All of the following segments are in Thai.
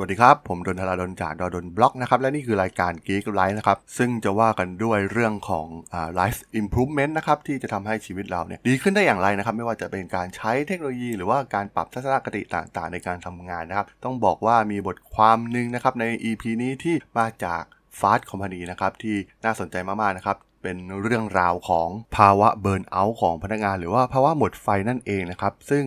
สวัสดีครับ ผมดนทราดนจากดนบล็อกนะครับ และนี่คือรายการ Geek Life นะครับ ซึ่งจะว่ากันด้วยเรื่องของอ life improvement นะครับ ที่จะทำให้ชีวิตเราเนี่ยดีขึ้นได้อย่างไรนะครับ ไม่ว่าจะเป็นการใช้เทคโนโลยี หรือว่าการปรับทัศนคติต่างๆ ในการทำงานนะครับ ต้องบอกว่ามีบทความหนึ่งนะครับใน EP นี้ที่มาจาก Fast Company นะครับที่น่าสนใจมากๆนะครับ เป็นเรื่องราวของภาวะเบิร์นเอาท์ของพนักงาน หรือว่าภาวะหมดไฟนั่นเองนะครับ ซึ่ง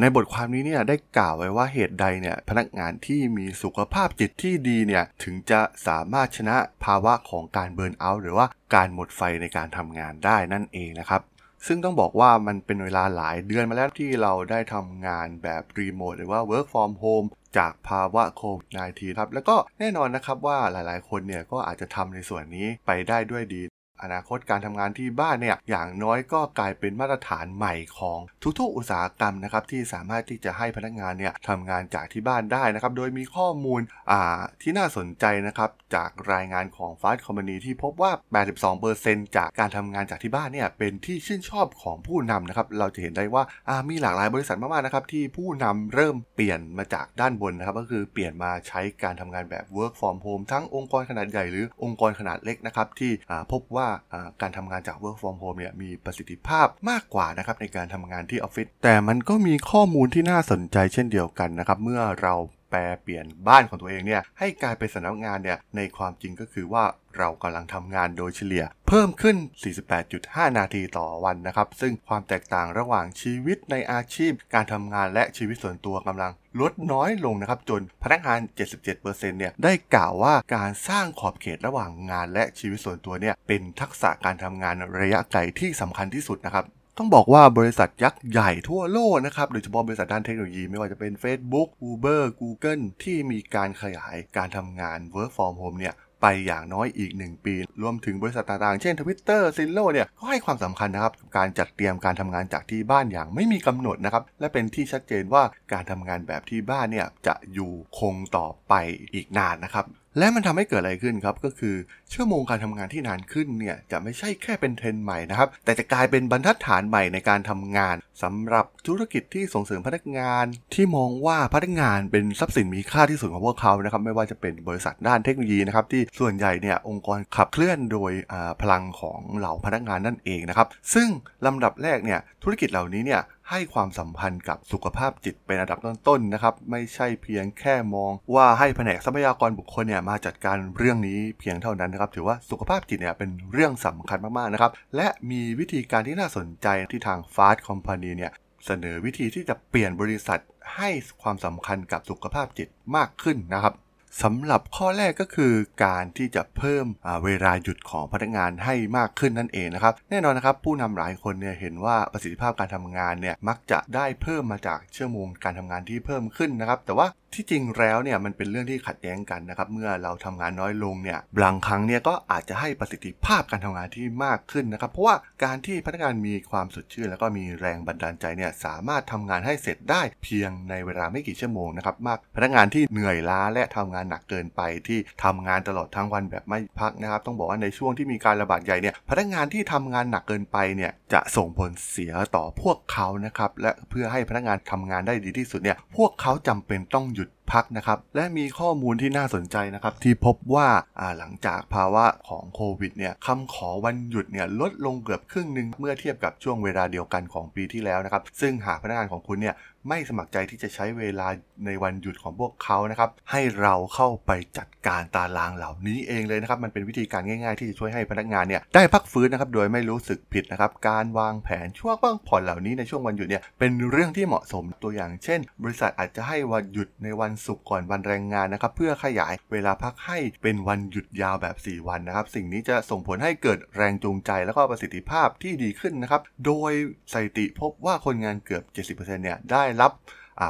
ในบทความนี้เนี่ยได้กล่าวไว้ว่าเหตุใดเนี่ยพนักงานที่มีสุขภาพจิตที่ดีเนี่ยถึงจะสามารถชนะภาวะของการเบิร์นเอาท์หรือว่าการหมดไฟในการทำงานได้นั่นเองนะครับซึ่งต้องบอกว่ามันเป็นเวลาหลายเดือนมาแล้วที่เราได้ทำงานแบบรีโมทหรือว่า work from home จากภาวะโควิด -19 ครับ แล้วก็แน่นอนนะครับว่าหลายๆ คนเนี่ยก็อาจจะทำในส่วนนี้ไปได้ด้วยดี อนาคตการทำงานที่บ้านเนี่ยอย่างน้อยก็กลายเป็นมาตรฐานใหม่ของทุกๆอุตสาหกรรมนะครับที่สามารถที่จะให้พนักงานเนี่ยทำงานจากที่บ้านได้นะครับโดยมีข้อมูลอ่าที่น่าสนใจนะครับจากรายงานของ Fast Company ที่พบว่า 82%จากการทำงานจากที่บ้านเนี่ยเป็นที่ชื่นชอบของผู้นำนะครับเราจะเห็นได้ว่าอ่ามีหลากหลายบริษัทมากๆนะครับที่ผู้นำเริ่มเปลี่ยนมาจากด้านบนนะครับก็คือเปลี่ยนมาใช้การทำงานแบบ work from home ทั้งองค์กรขนาดใหญ่หรือองค์กรขนาดเล็กนะครับที่อ่าพบว่าการทำงานจาก work from home เนี่ยมีประสิทธิภาพมากกว่านะครับในการทำงานที่ออฟฟิศแต่มันก็มีข้อมูลที่น่าสนใจเช่นเดียวกันนะครับ เมื่อเรา ปลเปลี่ยนบ้านของตัวเองเนี่ยให้กลายเป็นสำนักงานเนี่ยในความจริงก็คือว่าเรากำลังทำงานโดยเฉลี่ย เพิ่มขึ้น 48.5 นาทีต่อวันนะครับ ซึ่งความแตกต่างระหว่างชีวิตในอาชีพ การทำงานและชีวิตส่วนตัวกำลังลดน้อยลงนะครับ จนพนักงาน 77%เนี่ยได้กล่าวว่าการสร้างขอบเขตระหว่างงานและชีวิตส่วนตัวเนี่ยเป็นทักษะการทำงานระยะไกลที่สำคัญที่สุดนะครับ ต้องบอกว่าบริษัทยักษ์ใหญ่ทั่วโลกนะครับ โดยเฉพาะบริษัทด้านเทคโนโลยีไม่ว่าจะเป็น Facebook Uber Google ที่มีการขยายการทำงาน Work from Home เนี่ยไปอย่างน้อยอีก 1 ปี รวมถึงบริษัทต่างๆ เช่น Twitter z i l l o เนี่ย ก็ให้ความสำคัญนะครับกับ การจัดเตรียมการทำงานจากที่บ้านอย่างไม่มีกำหนดนะครับ และเป็นที่ชัดเจนว่าการทำงานแบบที่บ้านเนี่ย จะอยู่คงต่อไปอีกนานนะครับ และมันทำให้เกิดอะไรขึ้นครับก็คือชั่วโมงการทำงานที่นานขึ้นเนี่ยจะไม่ใช่แค่เป็นเทรนด์ใหม่นะครับ แต่จะกลายเป็นบรรทัดฐานใหม่ในการทำงานสำหรับธุรกิจที่ส่งเสริมพนักงาน ที่มองว่าพนักงานเป็นทรัพย์สินมีค่าที่สุดของพวกเขานะครับไม่ว่าจะเป็นบริษัทด้านเทคโนโลยีนะครับที่ส่วนใหญ่เนี่ยองค์กรขับเคลื่อนโดยพลังของเหล่าพนักงานนั่นเองนะครับซึ่งลำดับแรกเนี่ยธุรกิจเหล่านี้เนี่ยให้ความสัมพันธ์กับสุขภาพจิตเป็นอันดับต้นๆนะครับ ไม่ใช่เพียงแค่มอง ว่าให้แผนกทรัพยากรบุคคลเนี่ยมาจัดการเรื่องนี้เพียงเท่านั้นนะครับ ถือว่าสุขภาพจิตเนี่ยเป็นเรื่องสำคัญมากๆนะครับ และมีวิธีการที่น่าสนใจที่ทาง Fast Company เนี่ยเสนอวิธีที่จะเปลี่ยนบริษัทให้ความสำคัญกับสุขภาพจิตมากขึ้นนะครับ สำหรับข้อแรกก็คือการที่จะเพิ่มเวลาหยุดของพนักงานให้มากขึ้นนั่นเองนะครับ แน่นอนนะครับผู้นำหลายคนเนี่ยเห็นว่าประสิทธิภาพการทำงานเนี่ยมักจะได้เพิ่มมาจากชั่วโมงการทำงานที่เพิ่มขึ้นนะครับ แต่ว่า ที่จริงแล้วเนี่ยมันเป็นเรื่องที่ขัดแย้งกันนะครับ เมื่อเราทำงานน้อยลงเนี่ยบางครั้งเนี่ยก็อาจจะให้ประสิทธิภาพการทำงานที่มากขึ้นนะครับ เพราะว่าการที่พนักงานมีความสดชื่น แล้วก็มีแรงบันดาลใจเนี่ยสามารถทำงานให้เสร็จได้เพียงในเวลาไม่กี่ชั่วโมงนะครับมากพนักงานที่เหนื่อยล้าและทำงานหนักเกินไปที่ทำงานตลอดทั้งวันแบบไม่พักนะครับ ต้องบอกว่าในช่วงที่มีการระบาดใหญ่เนี่ยพนักงานที่ทำงานหนักเกินไปเนี่ยจะส่งผลเสียต่อพวกเขานะครับและเพื่อให้พนักงานทำงานได้ดีที่สุดเนี่ยพวกเขาจำเป็นต้องหยุด it. พักนะครับ และมีข้อมูลที่น่าสนใจนะครับที่พบว่าาหลังจากภาวะของโควิดเนี่ยคำขอวันหยุดเนี่ยลดลงเกือบครึ่งหนึ่งเมื่อเทียบกับช่วงเวลาเดียวกันของปีที่แล้วนะครับ ซึ่งหากพนักงานของคุณเนี่ยไม่สมัครใจที่จะใช้เวลาในวันหยุดของพวกเขานะครับ ให้เราเข้าไปจัดการตารางเหล่านี้เองเลยนะครับ มันเป็นวิธีการง่ายๆ ที่จะช่วยให้พนักงานเนี่ยได้พักฟื้นนะครับ โดยไม่รู้สึกผิดนะครับ การวางแผนช่วงพักผ่อนเหล่านี้ในช่วงวันหยุดเนี่ยเป็นเรื่องที่เหมาะสมตัวอย่างเช่น บริษัทอาจจะให้วันหยุดในวันศุกร์ก่อนวันแรงงานนะครับเพื่อขยายเวลาพักให้เป็นวันหยุดยาวแบบ 4 วันนะครับ สิ่งนี้จะส่งผลให้เกิดแรงจูงใจแล้วก็ประสิทธิภาพที่ดีขึ้นนะครับ โดยสถิติพบว่าคนงานเกือบ 70%เนี่ยได้รับ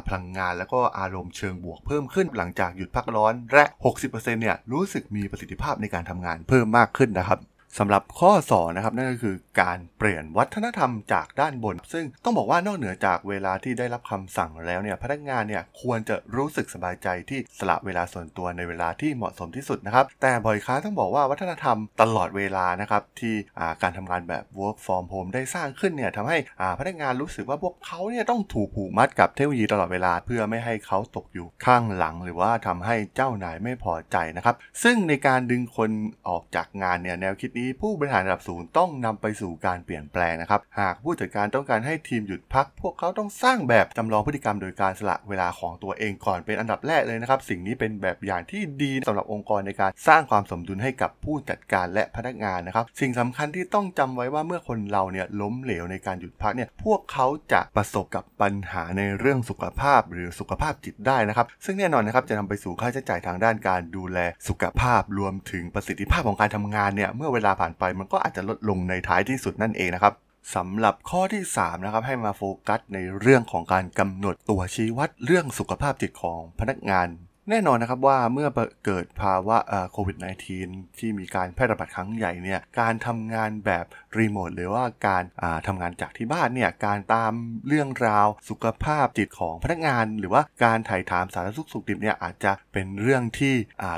พลังงานแล้วก็อารมณ์เชิงบวกเพิ่มขึ้นหลังจากหยุดพักร้อนและ 60%เนี่ยรู้สึกมีประสิทธิภาพในการทำงานเพิ่มมากขึ้นนะครับ สำหรับข้อ2นะครับนั่นก็คือการเปลี่ยนวัฒนธรรมจากด้านบน ซึ่งต้องบอกว่านอกเหนือจากเวลาที่ได้รับคำสั่งแล้วเนี่ยพนักงานเนี่ยควรจะรู้สึกสบายใจที่สละเวลาส่วนตัวในเวลาที่เหมาะสมที่สุดนะครับแต่บ่อยครั้งต้องบอกว่าวัฒนธรรมตลอดเวลานะครับที่การทำงานแบบ work from home ได้สร้างขึ้นเนี่ยทำให้พนักงานรู้สึกว่าพวกเขาเนี่ยต้องถูกผูกมัดกับเทคโนโลยีตลอดเวลาเพื่อไม่ให้เขาตกอยู่ข้างหลัง หรือว่าทำให้เจ้านายไม่พอใจนะครับซึ่งในการดึงคนออกจากงานเนี่ยแนวคิดนี้ผู้บริหารระดับสูงต้องนำไปสู่การเปลี่ยนแปลงนะครับ หากผู้จัดการต้องการให้ทีมหยุดพัก พวกเขาต้องสร้างแบบจำลองพฤติกรรมโดยการสละเวลาของตัวเองก่อนเป็นอันดับแรกเลยนะครับ สิ่งนี้เป็นแบบอย่างที่ดีสำหรับองค์กรในการสร้างความสมดุลให้กับผู้จัดการและพนักงานนะครับ สิ่งสำคัญที่ต้องจำไว้ว่าเมื่อคนเราเนี่ยล้มเหลวในการหยุดพักเนี่ยพวกเขาจะประสบกับปัญหาในเรื่องสุขภาพหรือสุขภาพจิตได้นะครับ ซึ่งแน่นอนนะครับจะนำไปสู่ค่าใช้จ่ายทางด้านการดูแลสุขภาพรวมถึงประสิทธิภาพของการทำงานเนี่ยเมื่อเวลาผ่านไป มันก็อาจจะลดลงในท้ายที่สุดนั่นเองนะครับสำหรับข้อที่3นะครับให้มาโฟกัสในเรื่องของการกำหนดตัวชี้วัดเรื่องสุขภาพจิตของพนักงาน แน่นอนนะครับว่าเมื่อเกิดภาวะโควิด -19 ที่มีการแพร่ระบาดครั้งใหญ่เนี่ยการทำงานแบบรีโมทหรือว่าการทำงานจากที่บ้านเนี่ยการตามเรื่องราวสุขภาพจิตของพนักงาน หรือว่าการถ่ายถามสารสุขสุขดิบเนี่ยอาจจะเป็นเรื่องที่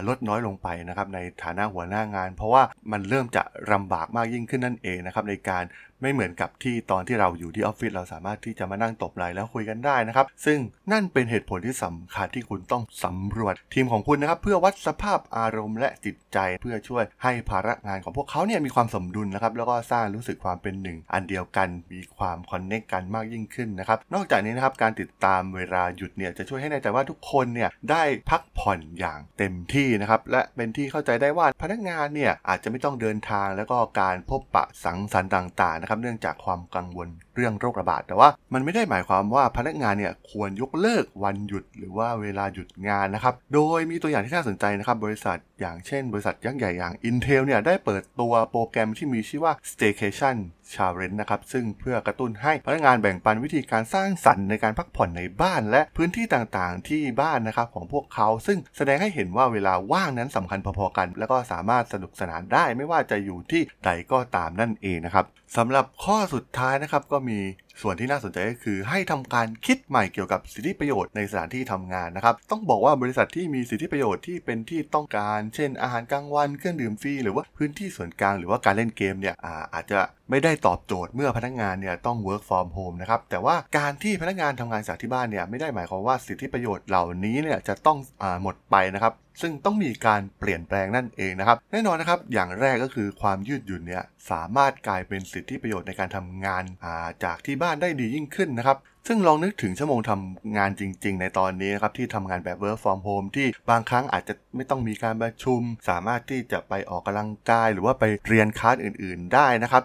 ลดน้อยลงไปนะครับในฐานะหัวหน้างาน เพราะว่ามันเริ่มจะลำบากมากยิ่งขึ้นนั่นเองนะครับในการไม่เหมือนกับที่ตอนที่เราอยู่ที่ออฟฟิศเราสามารถที่จะมานั่งตบไหลแล้วคุยกันได้นะครับ ซึ่งนั่นเป็นเหตุผลที่สำคัญที่คุณต้องสำรวจทีมของคุณนะครับ เพื่อวัดสภาพอารมณ์และจิตใจ เพื่อช่วยให้ภาระงานของพวกเขาเนี่ยมีความสมดุลนะครับแล้วก็สร้างรู้สึกความเป็นหนึ่ง อันเดียวกันมีความคอนเนคกันมากยิ่งขึ้นนะครับนอกจากนี้นะครับการติดตามเวลาหยุดเนี่ยจะช่วยให้แน่ใจว่าทุกคนเนี่ยได้พัก ผ่อนอย่างเต็มที่นะครับ และเป็นที่เข้าใจได้ว่าพนักงานเนี่ยอาจจะไม่ต้องเดินทางแล้วก็การพบปะสังสรรค์ต่างๆนะครับ เนื่องจากความกังวล เรื่องโรคระบาด แต่ว่ามันไม่ได้หมายความว่าพนักงานเนี่ยควรยกเลิกวันหยุดหรือว่าเวลาหยุดงานนะครับ โดยมีตัวอย่างที่น่าสนใจนะครับบริษัทอย่างเช่น บริษัทยักษ์ใหญ่อย่าง Intel เนี่ยได้เปิดตัวโปรแกรมที่มีชื่อว่า Staycation Challenge นะครับซึ่งเพื่อกระตุ้นให้พนักงานแบ่งปันวิธีการสร้างสรรค์ในการพักผ่อนในบ้าน และพื้นที่ต่างๆ ที่บ้านนะครับของพวกเขา ซึ่งแสดงให้เห็นว่าเวลาว่างนั้นสำคัญพอๆกัน แล้วก็สามารถสนุกสนานได้ไม่ว่าจะอยู่ที่ใดก็ตามนั่นเองนะครับสำหรับข้อสุดท้ายนะครับก็มี ส่วนที่น่าสนใจก็คือให้ทำการคิดใหม่เกี่ยวกับสิทธิประโยชน์ในสถานที่ทำงานนะครับ ต้องบอกว่าบริษัทที่มีสิทธิประโยชน์ที่เป็นที่ต้องการ เช่น อาหารกลางวันเครื่องดื่มฟรีหรือว่าพื้นที่ส่วนกลางหรือว่าการเล่นเกมเนี่ยอาอาจจะไม่ได้ตอบโจทย์เมื่อพนักงานเนี่ยต้อง work from home นะครับ แต่ว่าการที่พนักงานทำงานจากที่บ้านเนี่ยไม่ได้หมายความว่าสิทธิประโยชน์เหล่านี้เนี่ยจะต้องอหมดไปนะครับ ซึ่งต้องมีการเปลี่ยนแปลงนั่นเองนะครับ แน่นอนนะครับ อย่างแรกก็คือความยืดหยุ่นเนี่ยสามารถกลายเป็นสิทธิประโยชน์ในการทำงานาจากที่บ้านได้ดียิ่งขึ้นนะครับซึ่งลองนึกถึงชั่วโมงทำงานจริง ๆ ในตอนนี้นะครับที่ทำงานแบบ work from home ที่บางครั้งอาจจะไม่ต้องมีการประชุม สามารถที่จะไปออกกำลังกาย หรือว่าไปเรียนคลาสอื่น ๆ ได้นะครับ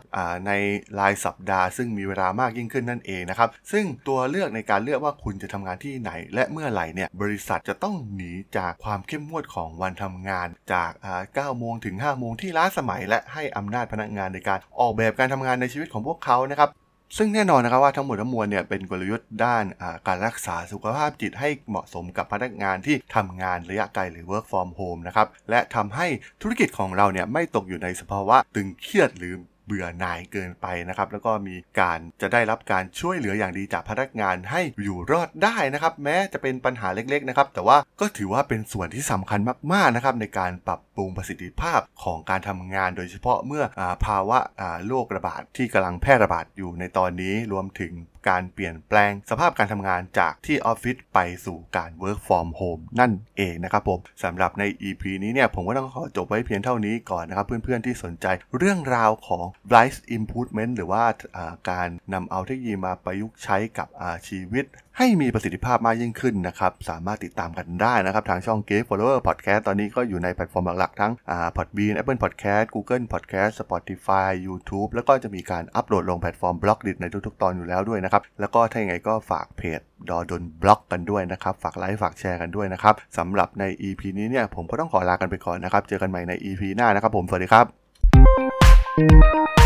ในรายสัปดาห์ ซึ่งมีเวลามากยิ่งขึ้นนั่นเองนะครับซึ่งตัวเลือกในการเลือกว่าคุณจะทำงานที่ไหน และเมื่อไหร่เนี่ยบริษัทจะต้องหนีจากความเข้มงวดของวันทำงานจาก9โมงถึง5โมงที่ล้าสมัย และให้อำนาจพนักงานในการออกแบบการทำงานในชีวิตของพวกเขานะครับ ซึ่งแน่นอนนะครับว่าทั้งหมดทั้งมวลเนี่ยเป็นกลยุทธ์ด้านการรักษาสุขภาพจิตให้เหมาะสมกับพนักงานที่ทำงานระยะไกลหรือ work from home นะครับและทำให้ธุรกิจของเราเนี่ยไม่ตกอยู่ในสภาวะตึงเครียดหรือ เบื่อหน่ายเกินไปนะครับแล้วก็มีการจะได้รับการช่วยเหลืออย่างดีจากพนักงานให้อยู่รอดได้นะครับ แม้จะเป็นปัญหาเล็กๆนะครับแต่ว่าก็ถือว่าเป็นส่วนที่สำคัญมากๆนะครับในการปรับปรุงประสิทธิภาพของการทำงาน โดยเฉพาะเมื่ออภาวะโรคระบาดที่กำลังแพร่ระบาดอยู่ในตอนนี้รวมถึงการเปลี่ยนแปลงสภาพการทำงานจากที่ออฟฟิศไปสู่การ work from home นั่นเองนะครับผมสำหรับใน EP นี้เนี่ยผมก็ต้องขอจบไว้เพียงเท่านี้ก่อนนะครับ เพื่อนๆที่สนใจเรื่องราวของ Life Improvement หรือว่าการนำเอาเทคโนโลยีมาประยุกต์ใช้กับชีวิตให้มีประสิทธิภาพมากยิ่งขึ้นนะครับ สามารถติดตามกันได้นะครับ ทางช่อง Geek Forever Podcast ตอนนี้ก็อยู่ในแพลตฟอร์มหลักๆ ทั้ง Podbean Apple Podcast Google Podcast Spotify YouTube แล้วก็จะมีการอัปโหลดลงแพลตฟอร์ม Blockdit ในทุกๆ ตอนอยู่แล้วด้วยนะครับ แล้วก็ถ้าอย่างไรก็ฝากเพจด.ดล็อกกันด้วยนะครับ ฝากไลค์ฝากแชร์กันด้วยนะครับสำหรับใน EP นี้เนี่ยผมก็ต้องขอลากันไปก่อนนะครับ เจอกันใหม่ใน EP หน้านะครับผมสวัสดีครับ